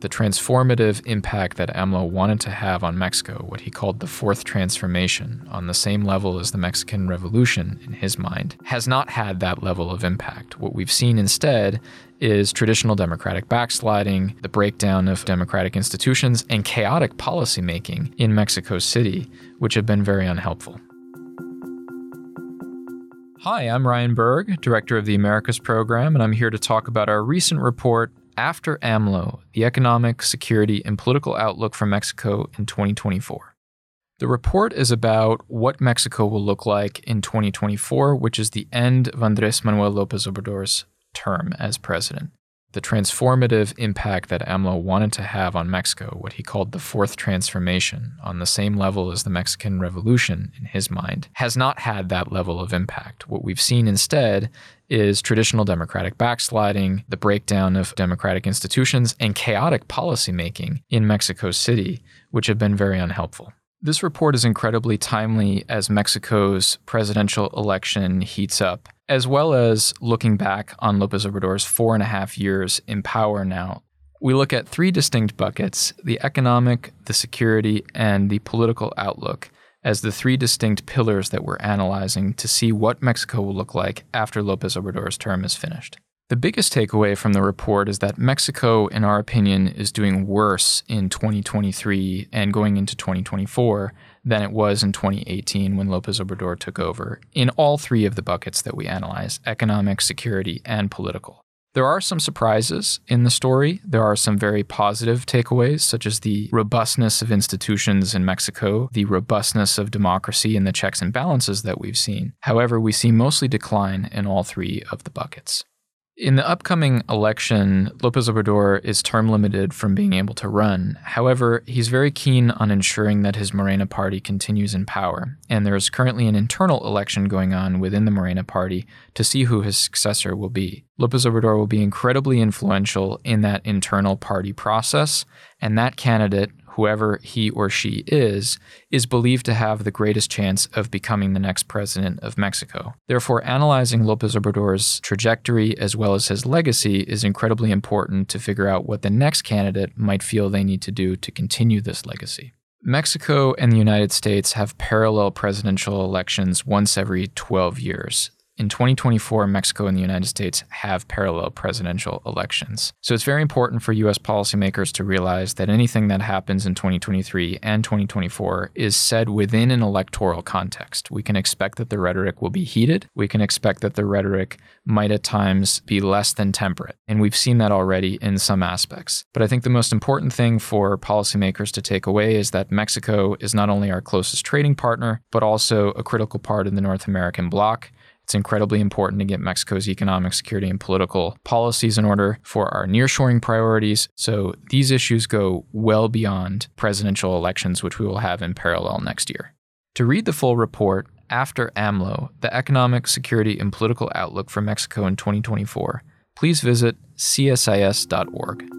the transformative impact that AMLO wanted to have on Mexico, what he called the fourth transformation, on the same level as the Mexican Revolution in his mind, has not had that level of impact. What we've seen instead is traditional democratic backsliding, the breakdown of democratic institutions, and chaotic policymaking in Mexico City, which have been very unhelpful. Hi, I'm Ryan Berg, Director of the Americas Program, and I'm here to talk about our recent report after AMLO, the economic, security, and political outlook for Mexico in 2024. The report is about what Mexico will look like in 2024, which is the end of Andres Manuel Lopez Obrador's term as president the transformative impact that AMLO wanted to have on Mexico, what he called the fourth transformation, on the same level as the Mexican Revolution in his mind, has not had that level of impact. What we've seen instead is traditional democratic backsliding, the breakdown of democratic institutions, and chaotic policymaking in Mexico City, which have been very unhelpful. This report is incredibly timely as Mexico's presidential election heats up as well as looking back on Lopez Obrador's four and a half years in power now. We look at three distinct buckets the economic, the security, and the political outlook as the three distinct pillars that we're analyzing to see what Mexico will look like after Lopez Obrador's term is finished. The biggest takeaway from the report is that Mexico, in our opinion, is doing worse in 2023 and going into 2024 than it was in 2018 when Lopez Obrador took over in all three of the buckets that we analyze economic, security, and political. There are some surprises in the story. There are some very positive takeaways, such as the robustness of institutions in Mexico, the robustness of democracy, and the checks and balances that we've seen. However, we see mostly decline in all three of the buckets. In the upcoming election, Lopez Obrador is term limited from being able to run. However, he's very keen on ensuring that his Morena party continues in power, and there is currently an internal election going on within the Morena party to see who his successor will be. Lopez Obrador will be incredibly influential in that internal party process, and that candidate whoever he or she is, is believed to have the greatest chance of becoming the next president of Mexico. Therefore, analyzing Lopez Obrador's trajectory as well as his legacy is incredibly important to figure out what the next candidate might feel they need to do to continue this legacy. Mexico and the United States have parallel presidential elections once every 12 years in 2024, Mexico and the United States have parallel presidential elections. So it's very important for US policymakers to realize that anything that happens in 2023 and 2024 is said within an electoral context. We can expect that the rhetoric will be heated. We can expect that the rhetoric might at times be less than temperate. And we've seen that already in some aspects. But I think the most important thing for policymakers to take away is that Mexico is not only our closest trading partner, but also a critical part of the North American bloc. It's incredibly important to get Mexico's economic, security, and political policies in order for our nearshoring priorities. So these issues go well beyond presidential elections, which we will have in parallel next year. To read the full report, after AMLO, the economic, security, and political outlook for Mexico in 2024, please visit csis.org.